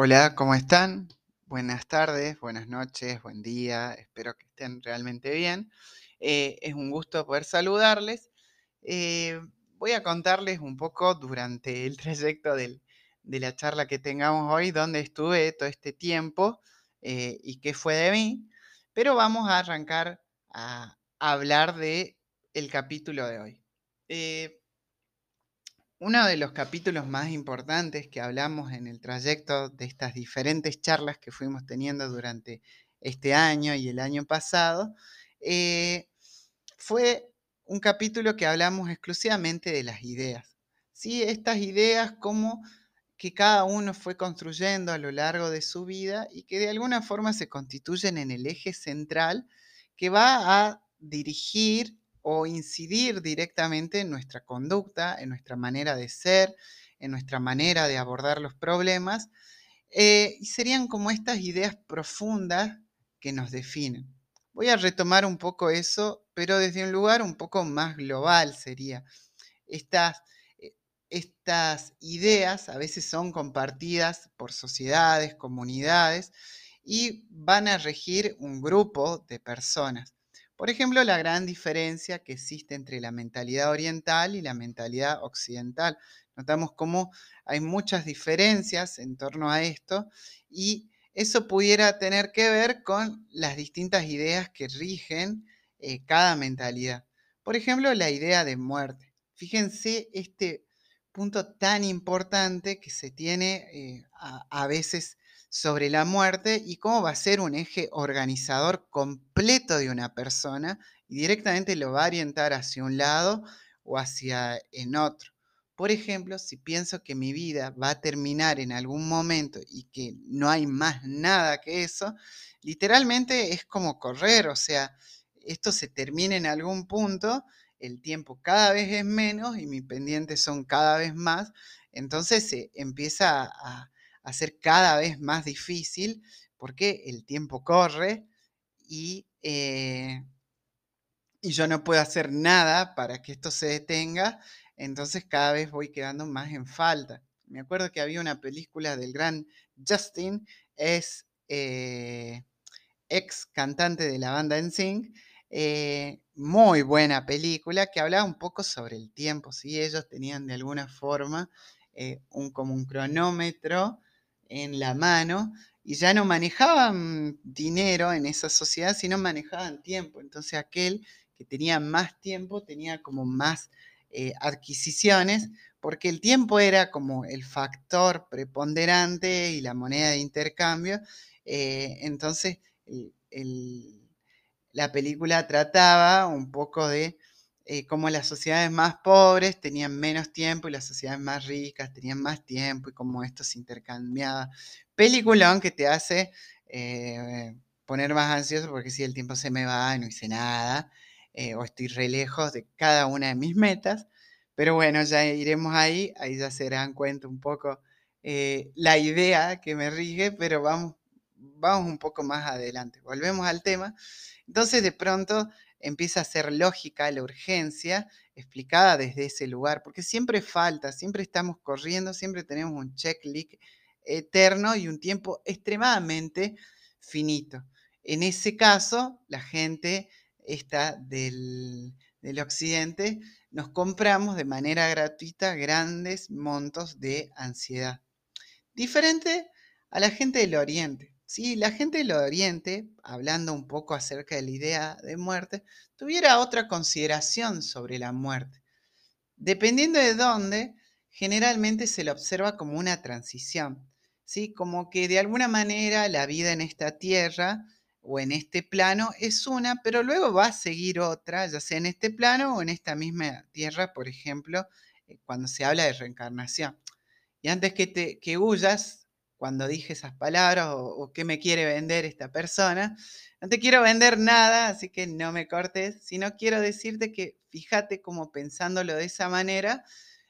Hola, ¿cómo están? Buenas tardes, buenas noches, buen día, espero que estén realmente bien. Eh, es un gusto poder saludarles. Eh, voy a contarles un poco durante el trayecto de la charla que tengamos hoy, dónde estuve todo este tiempo eh, y qué fue de mí, pero vamos a arrancar a hablar de el capítulo de hoy. Uno de los capítulos más importantes que hablamos en el trayecto de estas diferentes charlas que fuimos teniendo durante este año y el año pasado, eh, fue un capítulo que hablamos exclusivamente de las ideas. ¿sí? Estas ideas como que cada uno fue construyendo a lo largo de su vida y que de alguna forma se constituyen en el eje central que va a dirigir o incidir directamente en nuestra conducta, en nuestra manera de ser, en nuestra manera de abordar los problemas, eh, y serían como estas ideas profundas que nos definen. Voy a retomar un poco eso, pero desde un lugar un poco más global sería. Estas, eh, estas ideas a veces son compartidas por sociedades, comunidades, y van a regir un grupo de personas. Por ejemplo, la gran diferencia que existe entre la mentalidad oriental y la mentalidad occidental. Notamos cómo hay muchas diferencias en torno a esto y eso pudiera tener que ver con las distintas ideas que rigen eh, cada mentalidad. Por ejemplo, la idea de muerte. Fíjense este punto tan importante que se tiene eh, a, a veces sobre la muerte y cómo va a ser un eje organizador completo de una persona y directamente lo va a orientar hacia un lado o hacia en otro. Por ejemplo, si pienso que mi vida va a terminar en algún momento y que no hay más nada que eso, literalmente es como correr, o sea, esto se termina en algún punto, el tiempo cada vez es menos y mis pendientes son cada vez más, entonces se empieza a, a ser cada vez más difícil porque el tiempo corre y, eh, y yo no puedo hacer nada para que esto se detenga, entonces cada vez voy quedando más en falta. Me acuerdo que había una película del gran Justin, es eh, ex cantante de la banda NSYNC, eh, muy buena película que hablaba un poco sobre el tiempo, ¿sí? Ellos tenían de alguna forma un, como un cronómetro en la mano y ya no manejaban dinero en esa sociedad, sino manejaban tiempo. Entonces aquel que tenía más tiempo tenía como más eh, adquisiciones, porque el tiempo era como el factor preponderante y la moneda de intercambio. Eh, entonces la película trataba un poco de eh, cómo las sociedades más pobres tenían menos tiempo y las sociedades más ricas tenían más tiempo y cómo esto se intercambiaba. Peliculón que te hace eh, poner más ansioso porque si el tiempo se me va no hice nada, eh, o estoy re lejos de cada una de mis metas. Pero bueno, ya iremos ahí, ahí ya se darán cuenta un poco eh, la idea que me rige, pero vamos, vamos un poco más adelante. Volvemos al tema. Entonces de pronto empieza a ser lógica la urgencia explicada desde ese lugar, porque siempre falta, siempre estamos corriendo, siempre tenemos un checklist eterno y un tiempo extremadamente finito. En ese caso, la gente del, del occidente nos compramos de manera gratuita grandes montos de ansiedad. Diferente a la gente del oriente. Si la gente del Oriente, hablando un poco acerca de la idea de muerte, tuviera otra consideración sobre la muerte. Dependiendo de dónde, generalmente se la observa como una transición, ¿sí? Como que de alguna manera la vida en esta tierra o en este plano es una, pero luego va a seguir otra, ya sea en este plano o en esta misma tierra, por ejemplo, eh, cuando se habla de reencarnación. Y antes que, te, que huyas, cuando dije esas palabras o, qué me quiere vender esta persona. No te quiero vender nada, así que no me cortes, sino quiero decirte que fíjate como pensándolo de esa manera,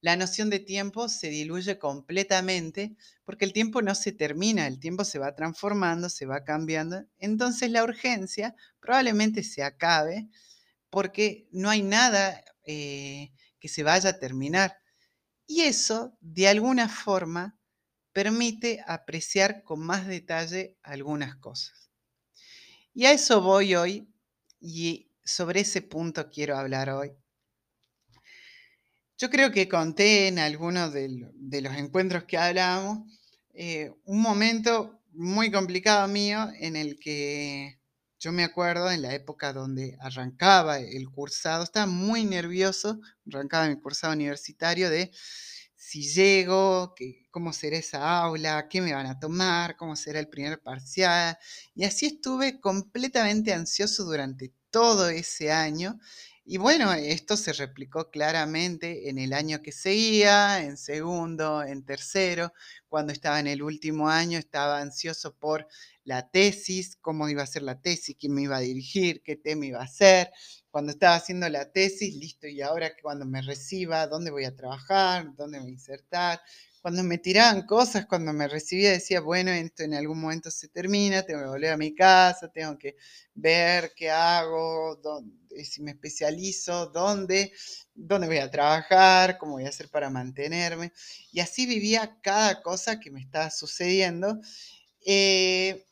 la noción de tiempo se diluye completamente porque el tiempo no se termina, el tiempo se va transformando, se va cambiando. Entonces la urgencia probablemente se acabe porque no hay nada eh, que se vaya a terminar. Y eso, de alguna forma, permite apreciar con más detalle algunas cosas. Y a eso voy hoy y sobre ese punto quiero hablar hoy. Yo creo que conté en algunos de, los encuentros que hablamos eh, un momento muy complicado mío en el que yo me acuerdo en la época donde arrancaba el cursado, estaba muy nervioso, arrancaba mi cursado universitario de si llego, cómo será esa aula, qué me van a tomar, cómo será el primer parcial. Y así estuve completamente ansioso durante todo ese año. Y bueno, esto se replicó claramente en el año que seguía, en segundo, en tercero. Cuando estaba en el último año, estaba ansioso por la tesis, cómo iba a ser la tesis, quién me iba a dirigir, qué tema iba a hacer. Cuando estaba haciendo la tesis, listo, y ahora cuando me reciba, ¿dónde voy a trabajar? ¿Dónde voy a insertar? Cuando me tiraban cosas, cuando me recibía, decía, bueno, esto en algún momento se termina, tengo que volver a mi casa, tengo que ver qué hago, dónde, si me especializo, dónde, dónde voy a trabajar, cómo voy a hacer para mantenerme. Y así vivía cada cosa que me estaba sucediendo. Eh,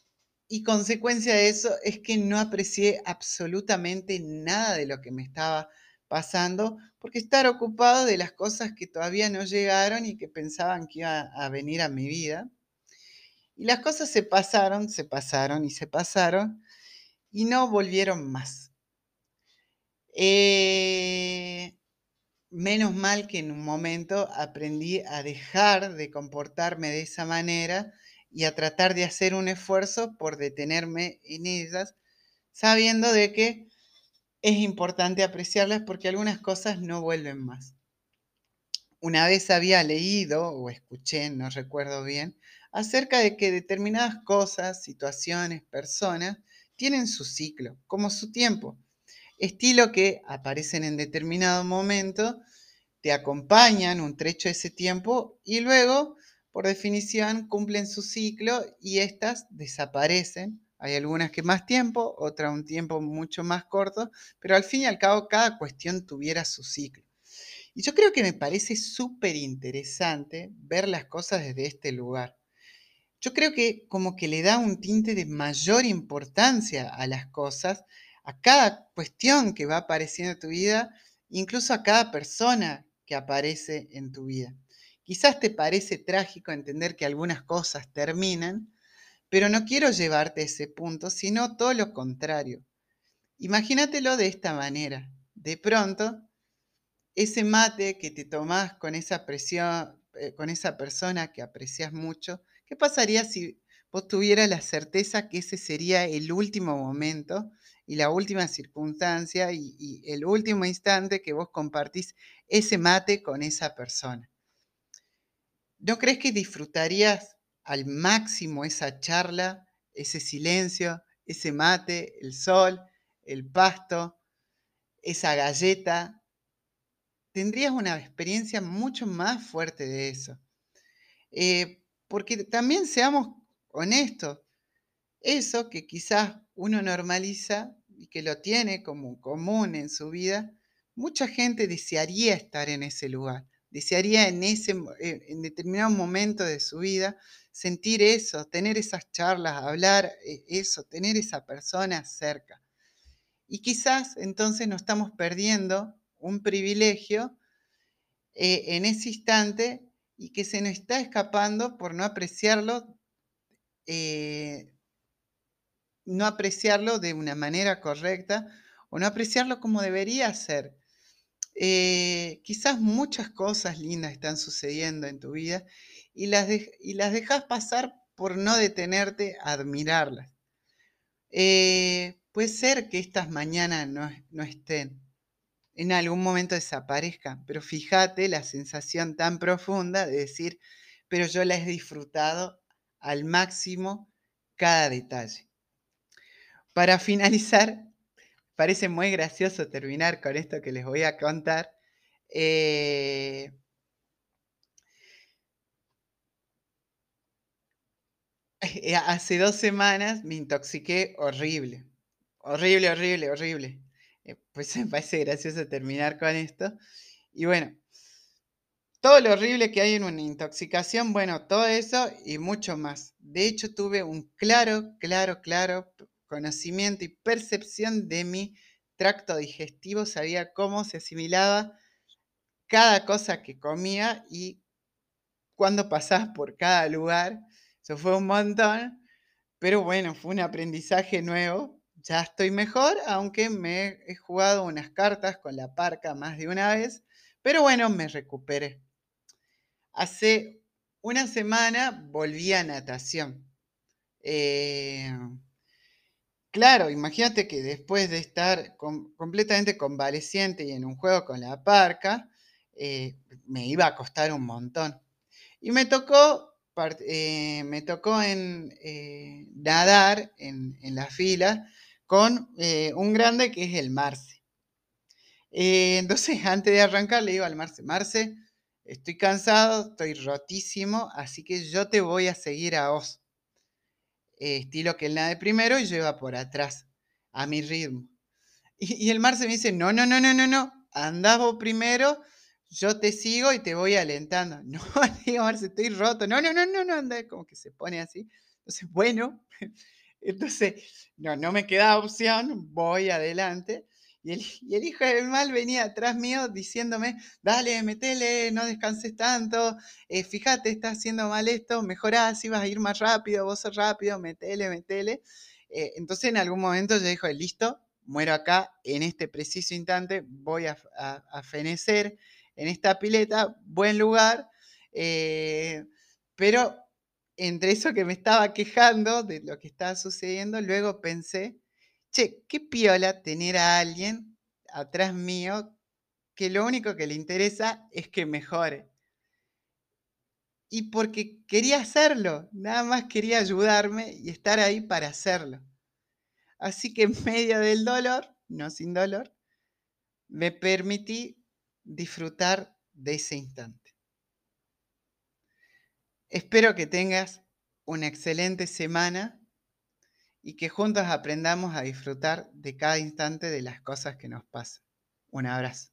y consecuencia de eso es que no aprecié absolutamente nada de lo que me estaba pasando, porque estar ocupado de las cosas que todavía no llegaron y que pensaban que iba a venir a mi vida. Y las cosas se pasaron, se pasaron y se pasaron y no volvieron más. Eh, menos mal que en un momento aprendí a dejar de comportarme de esa manera y a tratar de hacer un esfuerzo por detenerme en ellas, sabiendo de que es importante apreciarlas porque algunas cosas no vuelven más. Una vez había leído o escuché, no recuerdo bien, acerca de que determinadas cosas, situaciones, personas, tienen su ciclo, como su tiempo. Estilo que aparecen en determinado momento, te acompañan un trecho de ese tiempo y luego por definición, cumplen su ciclo y estas desaparecen. Hay algunas que más tiempo, otras un tiempo mucho más corto, pero al fin y al cabo cada cuestión tuviera su ciclo. Y yo creo que me parece súper interesante ver las cosas desde este lugar. Yo creo que como que le da un tinte de mayor importancia a las cosas, a cada cuestión que va apareciendo en tu vida, incluso a cada persona que aparece en tu vida. Quizás te parece trágico entender que algunas cosas terminan, pero no quiero llevarte a ese punto, sino todo lo contrario. Imagínatelo de esta manera. De pronto, ese mate que te tomás con esa presión, eh, con esa persona que aprecias mucho, ¿qué pasaría si vos tuvieras la certeza que ese sería el último momento y la última circunstancia y, y el último instante que vos compartís ese mate con esa persona? ¿No crees que disfrutarías al máximo esa charla, ese silencio, ese mate, el sol, el pasto, esa galleta? Tendrías una experiencia mucho más fuerte de eso. Eh, porque también seamos honestos, eso que quizás uno normaliza y que lo tiene como común en su vida, mucha gente desearía estar en ese lugar desearía en, ese, eh, en determinado momento de su vida sentir eso, tener esas charlas, hablar eh, eso, tener esa persona cerca. Y quizás entonces nos estamos perdiendo un privilegio eh, en ese instante y que se nos está escapando por no apreciarlo, no apreciarlo de una manera correcta o no apreciarlo como debería ser. Eh, quizás muchas cosas lindas están sucediendo en tu vida y las, y las dejas pasar por no detenerte a admirarlas. Eh, puede ser que estas mañanas no, no estén, en algún momento desaparezcan, pero fíjate la sensación tan profunda de decir, pero yo la he disfrutado al máximo cada detalle. Para finalizar, parece muy gracioso terminar con esto que les voy a contar. Eh, eh, hace dos semanas me intoxiqué horrible. Horrible, horrible, horrible. Eh, pues me parece gracioso terminar con esto. Y bueno, todo lo horrible que hay en una intoxicación, bueno, todo eso y mucho más. De hecho, tuve un claro, claro, claro conocimiento y percepción de mi tracto digestivo, sabía cómo se asimilaba cada cosa que comía y cuándo pasaba por cada lugar. Eso fue un montón, pero bueno, fue un aprendizaje nuevo. Ya estoy mejor, aunque me he jugado unas cartas con la parca más de una vez, pero bueno, me recuperé. Hace una semana volví a natación. Eh, claro, imagínate que después de estar completamente convaleciente y en un juego con la parca, eh, me iba a costar un montón. Y me tocó, eh, me tocó en, nadar en, en, la fila con un grande que es el Marce. entonces, antes de arrancar, le digo al Marce, Marce, estoy cansado, estoy rotísimo, así que yo te voy a seguir a vos. Estilo que él nade primero y lleva por atrás, a mi ritmo. Y, el mar se me dice, no, no, no, no, no, no, andás vos primero, yo te sigo y te voy alentando. No, digo, Marce, estoy roto. No, no, no, no, no, anda, como que se pone así. Entonces, bueno, entonces, no, no me queda opción, voy adelante. Y el, hijo del mal venía atrás mío diciéndome, dale, metele, no descanses tanto, eh, fíjate, estás haciendo mal esto, mejorá, así vas a ir más rápido, vos sos rápido, metele, metele. Eh, entonces en algún momento yo dijo, listo, muero acá, en este preciso instante voy a, fenecer en esta pileta, buen lugar, eh, pero entre eso que me estaba quejando de lo que estaba sucediendo, luego pensé, che, qué piola tener a alguien atrás mío que lo único que le interesa es que mejore. Y porque quería hacerlo, nada más quería ayudarme y estar ahí para hacerlo. Así que en medio del dolor, no sin dolor, me permití disfrutar de ese instante. Espero que tengas una excelente semana y que juntos aprendamos a disfrutar de cada instante de las cosas que nos pasan. Un abrazo.